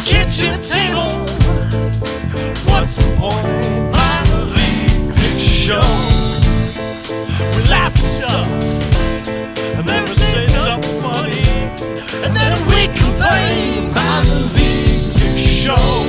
the kitchen table. What's the point? Minor league picture show. We laugh at stuff and then we say something funny, and then we complain. Minor league picture show.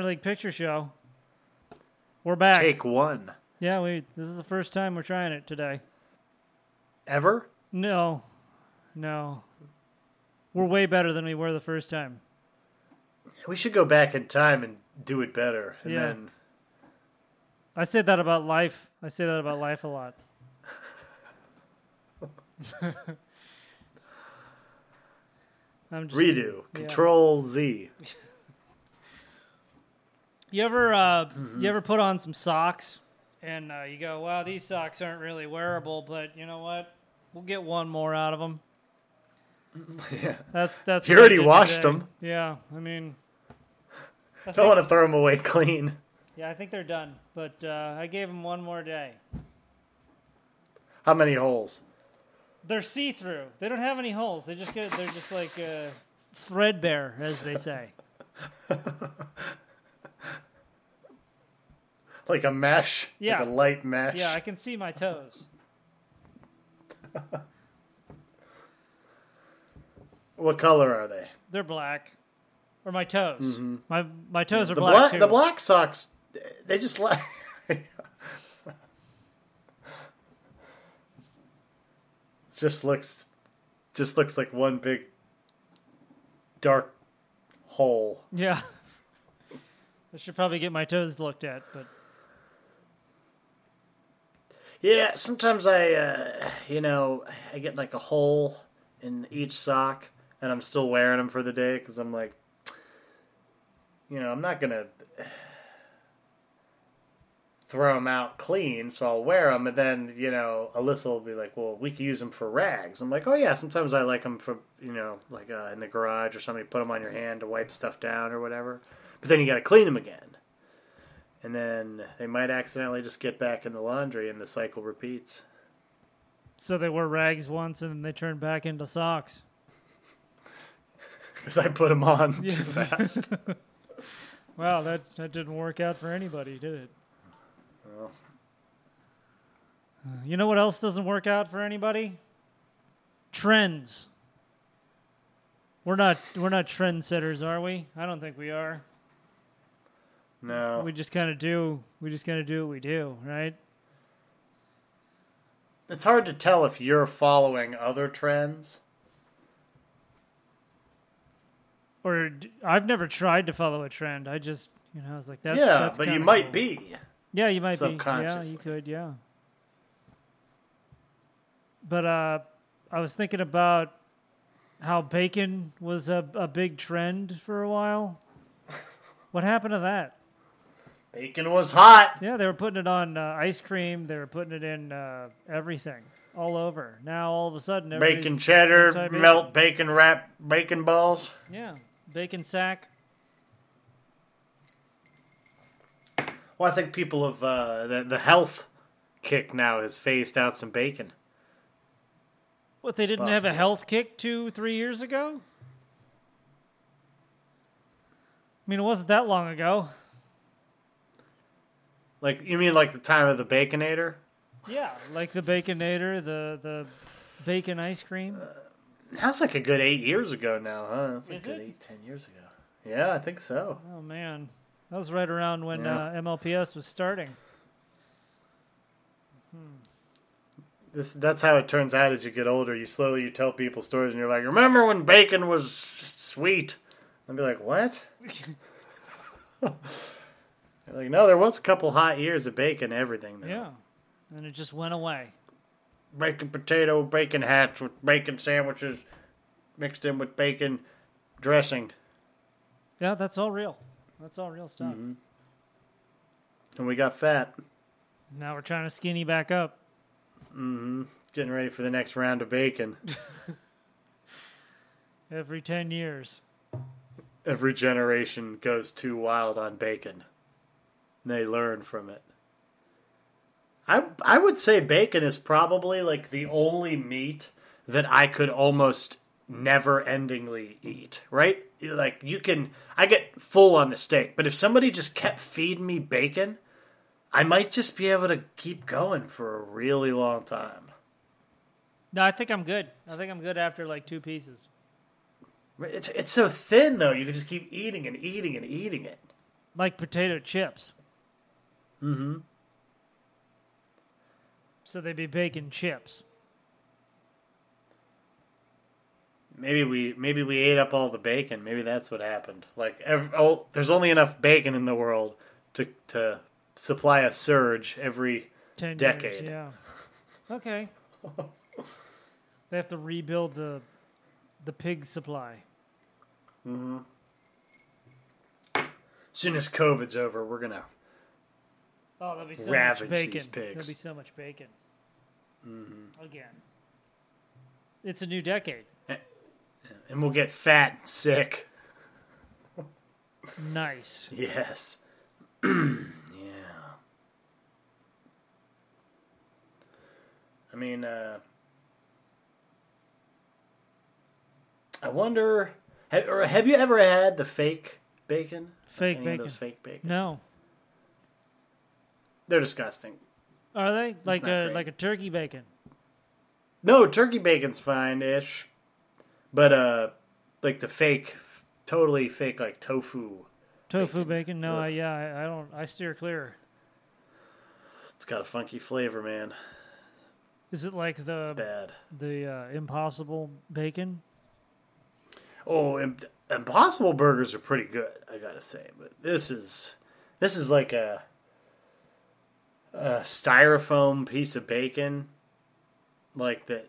Minor League Picture Show. We're back. Take one. Yeah, we. This is the first time we're trying it today. Ever? No, no. We're way better than we were the first time. We should go back in time and do it better. And Yeah. then I say that about life. I say that about life a lot. I'm just redo. Yeah. Control Z. You ever uh, Mm-hmm. you ever put on some socks and uh, you go, "Wow, these socks aren't really wearable, but you know what? We'll get one more out of them." Yeah. That's that's. You already washed today. them. Yeah, I mean, I Don't want to throw them away clean. yeah, I think they're done, but uh, I gave them one more day. How many holes? They're see through. They don't have any holes. They just get. They're just like uh, threadbare, as they say. Like a mesh? Yeah. Like a light mesh? Yeah, I can see my toes. What color are they? They're black, or my toes. My my toes are Mm-hmm. The black, black, too. the black socks, they just like. just looks, just looks like one big dark hole. Yeah. I should probably get my toes looked at, but Yeah, sometimes I, uh, you know, I get like a hole in each sock, and I'm still wearing them for the day because I'm like, you know, I'm not gonna throw them out clean, so I'll wear them, and then you know, Alyssa will be like, "Well, we could use them for rags." I'm like, "Oh yeah, sometimes I like them for you know, like uh, in the garage or something, put them on your hand to wipe stuff down or whatever." But then you got to clean them again and then they might accidentally just get back in the laundry and the cycle repeats. so they were rags once and then they turned back into socks. Because I put them on Yeah. too fast. Wow, that that didn't work out for anybody, did it? Well. Uh, You know what else doesn't work out for anybody? Trends. We're not we're not trendsetters, are we? I don't think we are. No. We just kind of do. We just kind of do what we do, right? It's hard to tell if you're following other trends. Or I've never tried to follow a trend. I just, you know, I was like that. yeah, that's but you might cool. be. Yeah, you might be. Yeah, you could. Yeah. But uh, I was thinking about how bacon was a, a big trend for a while. What happened to that? Bacon was hot. Yeah, they were putting it on uh, ice cream. They were putting it in uh, everything, all over. Now all of a sudden, Bacon cheddar, melt bacon wrap bacon balls. Yeah, bacon sack. Well, I think people have uh, the the health kick now has phased out some bacon. What they didn't have a health kick two, three years ago. I mean, it wasn't that long ago. Like you mean like the time of the baconator? Yeah, like the baconator, the the bacon ice cream. That's like a good eight years ago now, huh? That's like Is a good it? eight, ten years ago. Yeah, I think so. Oh man, that was right around when Yeah. uh, MLPS was starting. This, that's how it turns out as you get older. You slowly you tell people stories, and you're like, "Remember when bacon was sweet?" I'd be like, "What?" Like, "No, there was a couple hot years of bacon, everything. Though. Yeah, and it just went away. bacon potato, bacon hats with bacon sandwiches mixed in with bacon dressing, Yeah, that's all real. That's all real stuff. Mm-hmm. and we got fat. Now we're trying to skinny back up. Mm-hmm. Getting ready for the next round of bacon. every 10 years. Every generation goes too wild on bacon. They learn from it. I I would say bacon is probably like the only meat that I could almost never endingly eat, right? Like you can I get full on the steak, but if somebody just kept feeding me bacon, I might just be able to keep going for a really long time. No, I think I'm good. I think I'm good after like two pieces. It's it's so thin though, you can just keep eating and eating and eating it. Like potato chips. Mm-hmm. So they'd be bacon chips. Maybe we maybe we ate up all the bacon. Maybe that's what happened. Like, ev oh, there's only enough bacon in the world to to supply a surge every. 10 Decade. years. Yeah. Okay. they have to rebuild the the pig supply. As soon as COVID's over, we're gonna. Oh, there'll be so Ravage much bacon. these There'll be so much bacon. Again. It's a new decade. And we'll get fat and sick. Nice. Yes. yeah. I mean, uh, I wonder. Have, or have you ever had the fake bacon? Fake Any of bacon. those fake bacon. No. They're disgusting. Are they like a great. like a turkey bacon? No, turkey bacon's fine ish, but uh, like the fake, totally fake, like tofu. Tofu Bacon. bacon? No, I, yeah, I, I don't. I steer clear. It's got a funky flavor, man. Is it like the Bad. the uh, Impossible bacon? Oh, Im- Impossible burgers are pretty good, I gotta say. But this is this is like a, a styrofoam piece of bacon, like that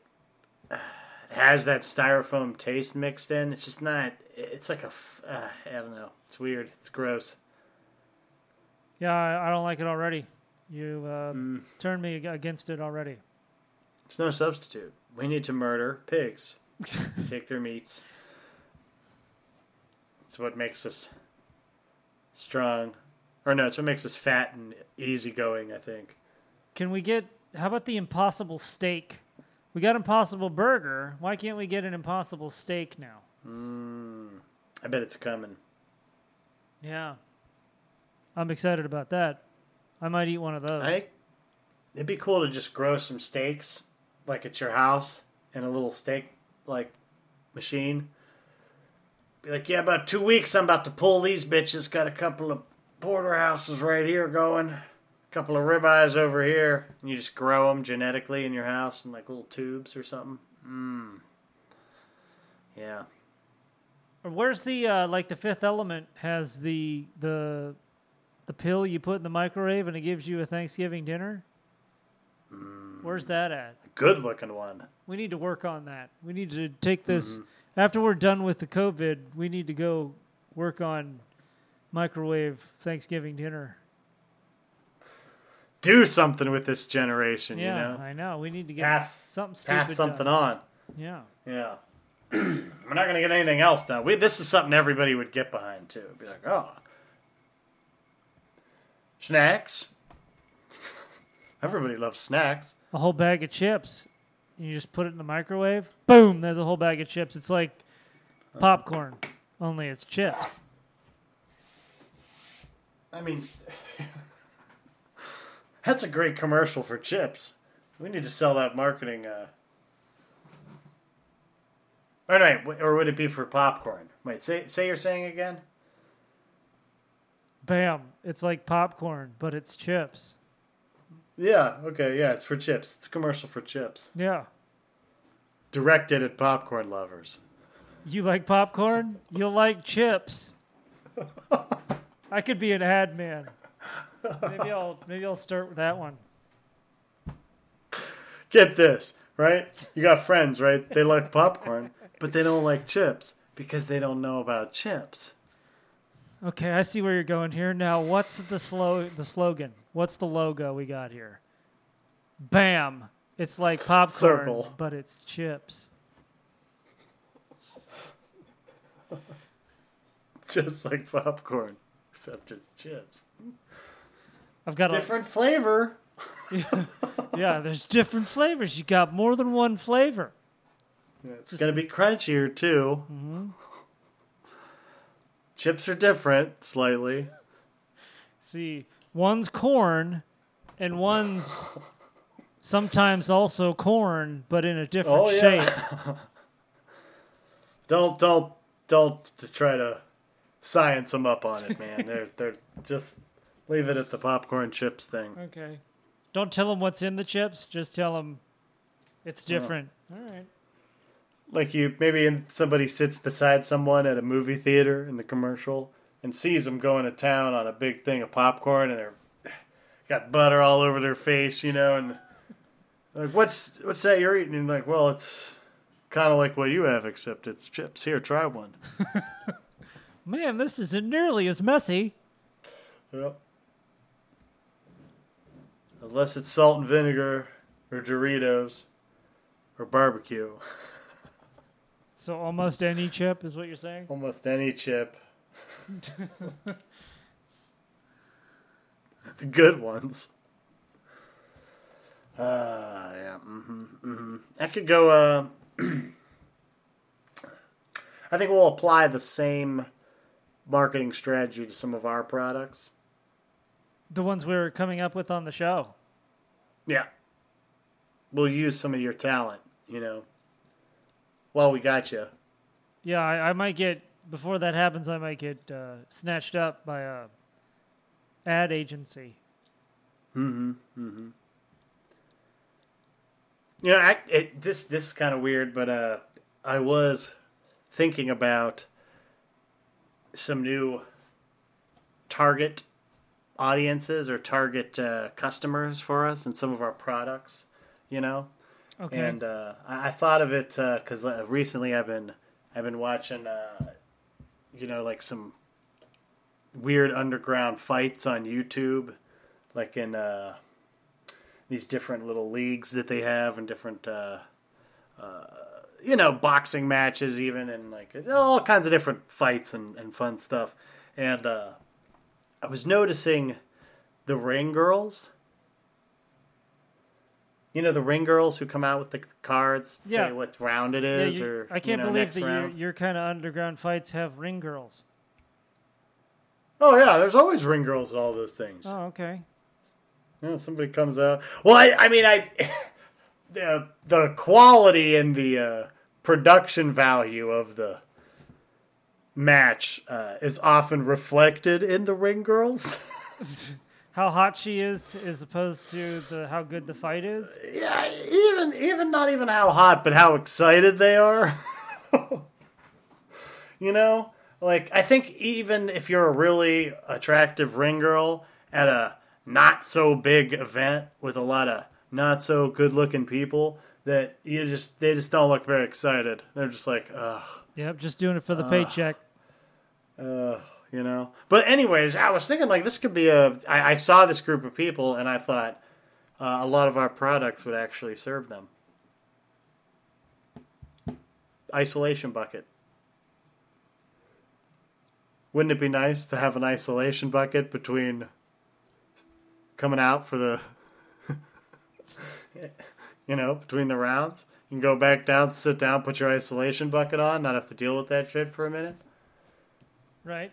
has that styrofoam taste mixed in. It's just not. It's like a. Uh, I don't know. It's weird. It's gross. Yeah, I, I don't like it already. You uh, Mm. turned me against it already. It's no substitute. We need to murder pigs. Take their meats. It's what makes us strong. Or no, it's what makes us fat and easygoing, I think. Can we get? How about the Impossible steak? We got Impossible burger. Why can't we get an Impossible steak now? Mm, I bet it's coming. Yeah, I'm excited about that. I might eat one of those. I, it'd be cool to just grow some steaks, like at your house, in a little steak like machine. Be like, yeah, about two weeks, I'm about to pull these bitches. Got a couple of porterhouses right here going, a couple of ribeyes over here, and you just grow them genetically in your house in like little tubes or something. Mmm. Yeah. Where's the uh, like the Fifth Element has the the the pill you put in the microwave and it gives you a Thanksgiving dinner? Where's that at? A good looking one. We need to work on that. We need to take this Mm-hmm. after we're done with the COVID. We need to go work on microwave Thanksgiving dinner. Do something with this generation, Yeah, you know? I know. We need to get Pass, something stupid pass something done. on. Yeah. Yeah. We're not going to get anything else done. We, this is something everybody would get behind, too. Be like, oh. Snacks. everybody loves snacks. A whole bag of chips. And you just put it in the microwave. Boom! There's a whole bag of chips. It's like popcorn, only it's chips. I mean, that's a great commercial for chips. We need to sell that marketing. Uh... Or, no, or would it be for popcorn? Wait, say, say you're saying again? Bam! It's like popcorn, but it's chips. Yeah, okay, yeah, it's for chips. It's a commercial for chips. Yeah. Directed at popcorn lovers. You like popcorn? You'll like chips. I could be an ad man. Maybe I'll maybe I'll start with that one. Get this, right? You got friends, right? They like popcorn, but they don't like chips because they don't know about chips. Okay, I see where you're going here. Now, what's the slow the slogan? What's the logo we got here? Bam! It's like popcorn, Circle. but it's chips. Just like popcorn, except it's chips. I've got a Different flavor. yeah. There's different flavors. You got more than one flavor. It's gonna be crunchier too. Mm-hmm. Chips are different slightly. See, one's corn, and one's sometimes also corn, but in a different Oh, yeah. shape. Don't don't don't to try to science them up on it, man. they're they're just leave it at the popcorn chips thing. Okay. Don't tell them what's in the chips. Just tell them it's different. All right. Like you maybe in, somebody sits beside someone at a movie theater in the commercial and sees them going to town on a big thing of popcorn and they're got butter all over their face, you know, and like what's what's that you're eating? And like, well, it's kind of like what you have, except it's chips. Here, try one. Man, this isn't nearly as messy. Yep. Unless it's salt and vinegar or Doritos or barbecue. So almost any chip is what you're saying? Almost any chip. the good ones. Uh, yeah. Mm-hmm, mm-hmm. I could go. Uh, I think we'll apply the same marketing strategy to some of our products. The ones we were coming up with on the show. Yeah. We'll use some of your talent, you know. Well, we got you. Yeah, I, I might get before that happens. I might get uh, snatched up by a ad agency. Mm-hmm. Mm-hmm. You know, I, it, this this is kind of weird, but uh, I was thinking about some new target audiences or target uh, customers for us and some of our products. You know, Okay. and uh, I, I thought of it because uh, recently I've been I've been watching uh, you know like some weird underground fights on YouTube, like in uh, these different little leagues that they have and different uh, uh, you know boxing matches even and like all kinds of different fights and, and fun stuff. And uh, I was noticing the ring girls. You know the ring girls who come out with the cards, to Yeah. say what round it is yeah, you- or I can't you know, believe that your, your kind of underground fights have ring girls. Oh yeah, there's always ring girls at all those things. Oh, okay. Yeah, somebody comes out. Well, I, I mean, I the the quality and the uh, production value of the match uh, is often reflected in the ring girls. How hot she is, as opposed to the how good the fight is. yeah, even even not even how hot, but how excited they are. you know, like I think even if you're a really attractive ring girl at a not so big event with a lot of not so good looking people, that you just they just don't look very excited. They're just like, ugh. Yep, just doing it for the paycheck. Uh, you know. But anyways, I was thinking like this could be a. I, I saw this group of people and I thought uh, a lot of our products would actually serve them. Isolation bucket. Wouldn't it be nice to have an isolation bucket between coming out for the, you know, between the rounds? You can go back down, sit down, put your isolation bucket on, not have to deal with that shit for a minute. Right?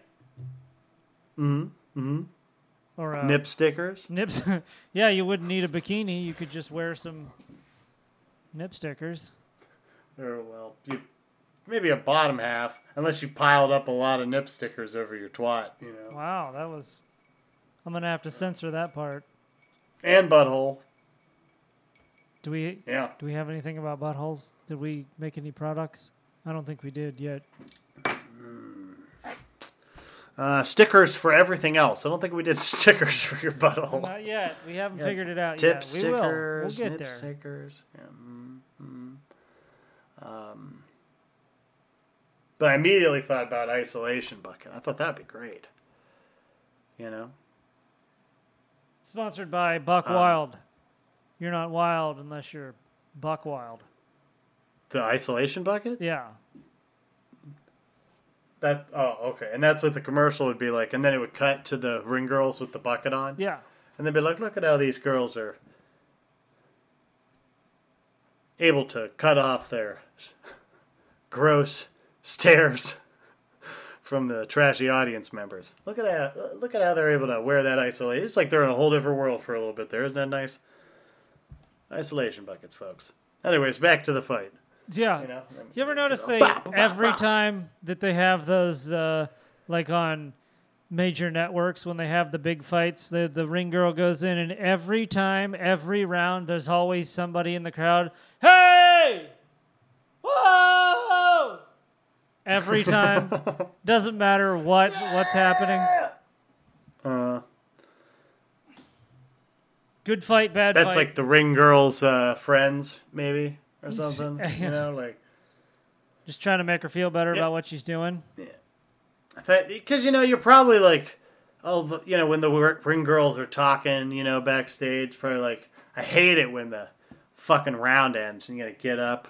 Mm-hmm. Mm-hmm. Or uh, Nip stickers. nips. yeah, you wouldn't need a bikini. You could just wear some nip stickers. Or well, you, maybe a bottom half, unless you piled up a lot of nip stickers over your twat, you know, Wow, that was. I'm gonna have to censor that part. and butthole. Do we Yeah, do we have anything about buttholes? Did we make any products? I don't think we did yet. uh, stickers for everything else. I don't think we did stickers for your butthole. Not yet. We haven't Yeah, figured it out Tip yet. We stickers, will. We'll get nip there. stickers. Yeah, mm, mm. Um, but I immediately thought about isolation bucket. I thought that'd be great. You know, Sponsored by Buck Um, Wild. You're not wild unless you're Buck Wild. the isolation bucket. Yeah. that. Oh, okay. And that's what the commercial would be like. And then it would cut to the ring girls with the bucket on. Yeah. And they'd be like, look at how these girls are able to cut off their gross stares from the trashy audience members. Look at that. Look at how they're able to wear that isolation. It's like they're in a whole different world for a little bit there. Isn't that nice? Isolation buckets, folks. Anyways, back to the fight. Yeah. You know, You ever notice they Bah, bah, every bah. time that they have those uh, like on major networks when they have the big fights, the the ring girl goes in and every time, every round, there's always somebody in the crowd. Hey! Whoa! Every time, doesn't matter what what's happening. Uh, Good fight, bad fight that's fight. like the ring girls' uh, friends, maybe or something. You know, like Just trying to make her feel better Yeah. about what she's doing. Yeah. because you know you're probably like, oh, you know, when the ring girls are talking, you know, backstage, probably like, I hate it when the fucking round ends and you gotta get up,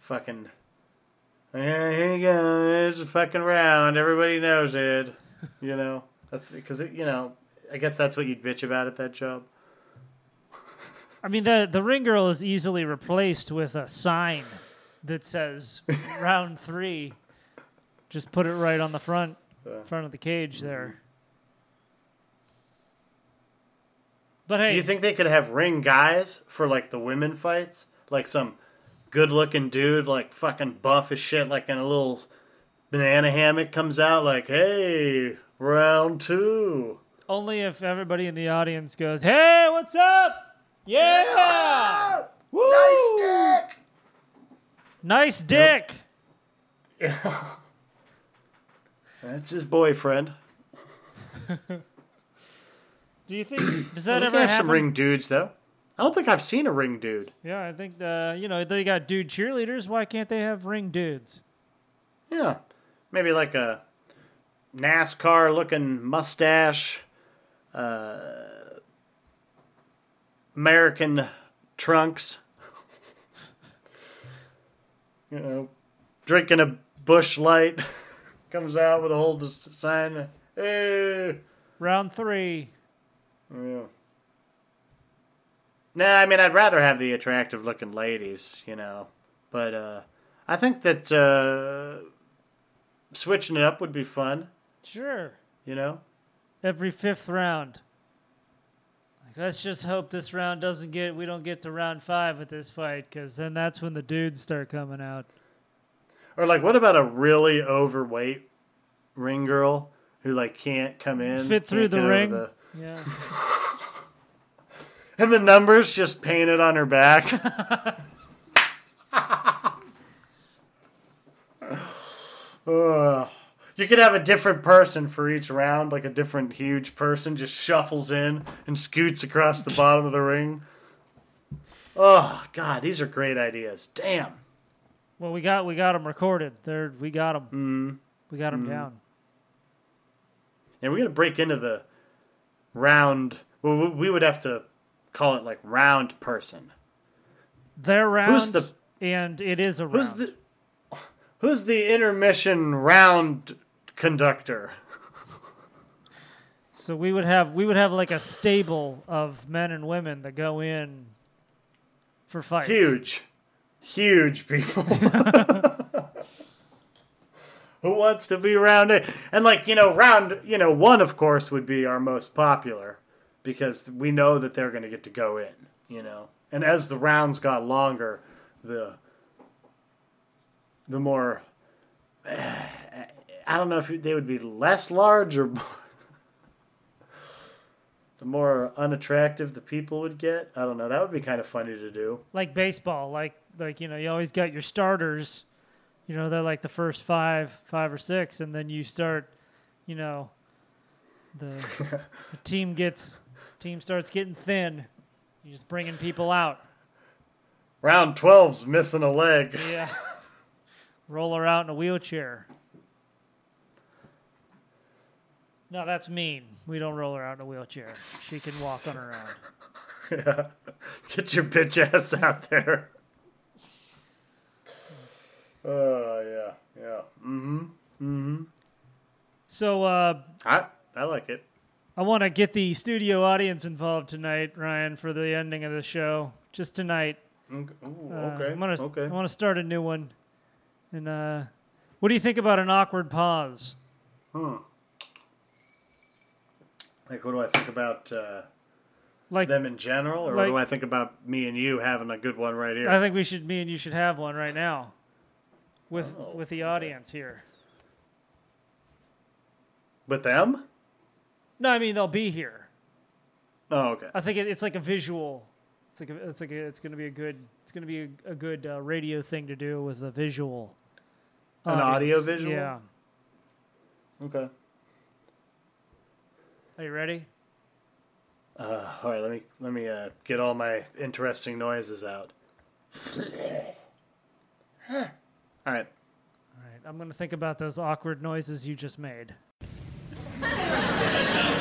fucking. Yeah, here you go. It's a fucking round. Everybody knows it. You know, that's because you know. I guess that's what you'd bitch about at that job. I mean, the the ring girl is easily replaced with a sign that says round three. Just put it right on the front front of the cage there. But hey, Do you think they could have ring guys for like the women fights? Like some good looking dude, like fucking buff as shit, like in a little banana hammock comes out, like, hey, round two. only if everybody in the audience goes, "Hey, what's up? Yeah, Woo! Nice dick! nice dick." That's his boyfriend. Do you think does that We can ever have happen? some ring dudes, though. I don't think I've seen a ring dude. Yeah, I think uh, you know they got dude cheerleaders. Why can't they have ring dudes? Yeah. Maybe like a NASCAR looking mustache, uh, American trunks. you know, drinking a Busch Light, comes out with a whole sign. Hey. Round three. Yeah. Nah, I mean, I'd rather have the attractive looking ladies, you know. But uh, I think that uh, switching it up would be fun, Sure. you know? every fifth round. Let's just hope this round doesn't get we don't get to round five with this fight, because then that's when the dudes start coming out. Or, like, what about a really overweight ring girl who, like, can't come in? Fit through the ring? the- Yeah. and the numbers just painted on her back. Ugh. You could have a different person for each round, like a different huge person just shuffles in and scoots across the bottom of the ring. Oh God, these are great ideas. Damn. well, we got we got them recorded. They're we got them. Mm. We got them down. And we're gonna break into the round. Well, we- would have to call it like round person. They're rounds, Who's the- and it is a round. Who's the Who's the intermission round conductor? So we would have we would have like a stable of men and women that go in for fights. Huge, huge people. Who wants to be round eight? And like you know, round you know one of course would be our most popular because we know that they're going to get to go in. You know, and as the rounds got longer, the the more eh, I don't know if they would be less large or more, the more unattractive the people would get. I don't know. That would be kind of funny to do. like baseball, like like you know, you always got your starters. You know, they're like the first five, five or six, and then you start, you know, the, the team gets team starts getting thin. You're just bringing people out. Round 12's missing a leg. Yeah, roll her out in a wheelchair. No, that's mean. We don't roll her out in a wheelchair. She can walk on her own. Yeah. Get your bitch ass out there. Oh, yeah. Yeah. Mm-hmm. Mm-hmm. So uh, I I like it. I want to get the studio audience involved tonight, Ryan, for the ending of the show. Just tonight. Ooh, Uh, okay. I'm gonna, okay. I want to start a new one. And uh, what do you think about an awkward pause? Hmm. Like, what do I think about uh, Like, them in general, or like- what do I think about me and you having a good one right here? I think we should, me and you should have one right now, with Oh, with the audience here. With them? No, I mean they'll be here. Oh, okay. I think it, it's like a visual. It's like a, it's like a, it's going to be a good it's going to be a, a good uh, radio thing to do with a visual. An audio visual? Yeah. Okay. Are you ready? Uh, all right. Let me let me uh, get all my interesting noises out. all right. All right. I'm going to think about those awkward noises you just made.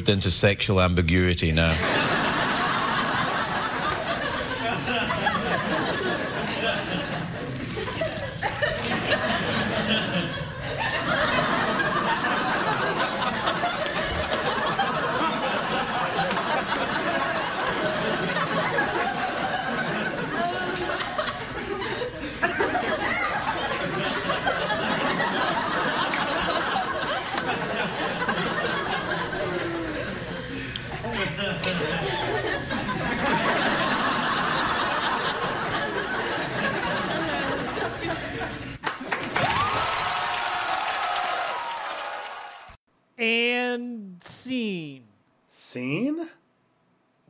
moved into sexual ambiguity now. And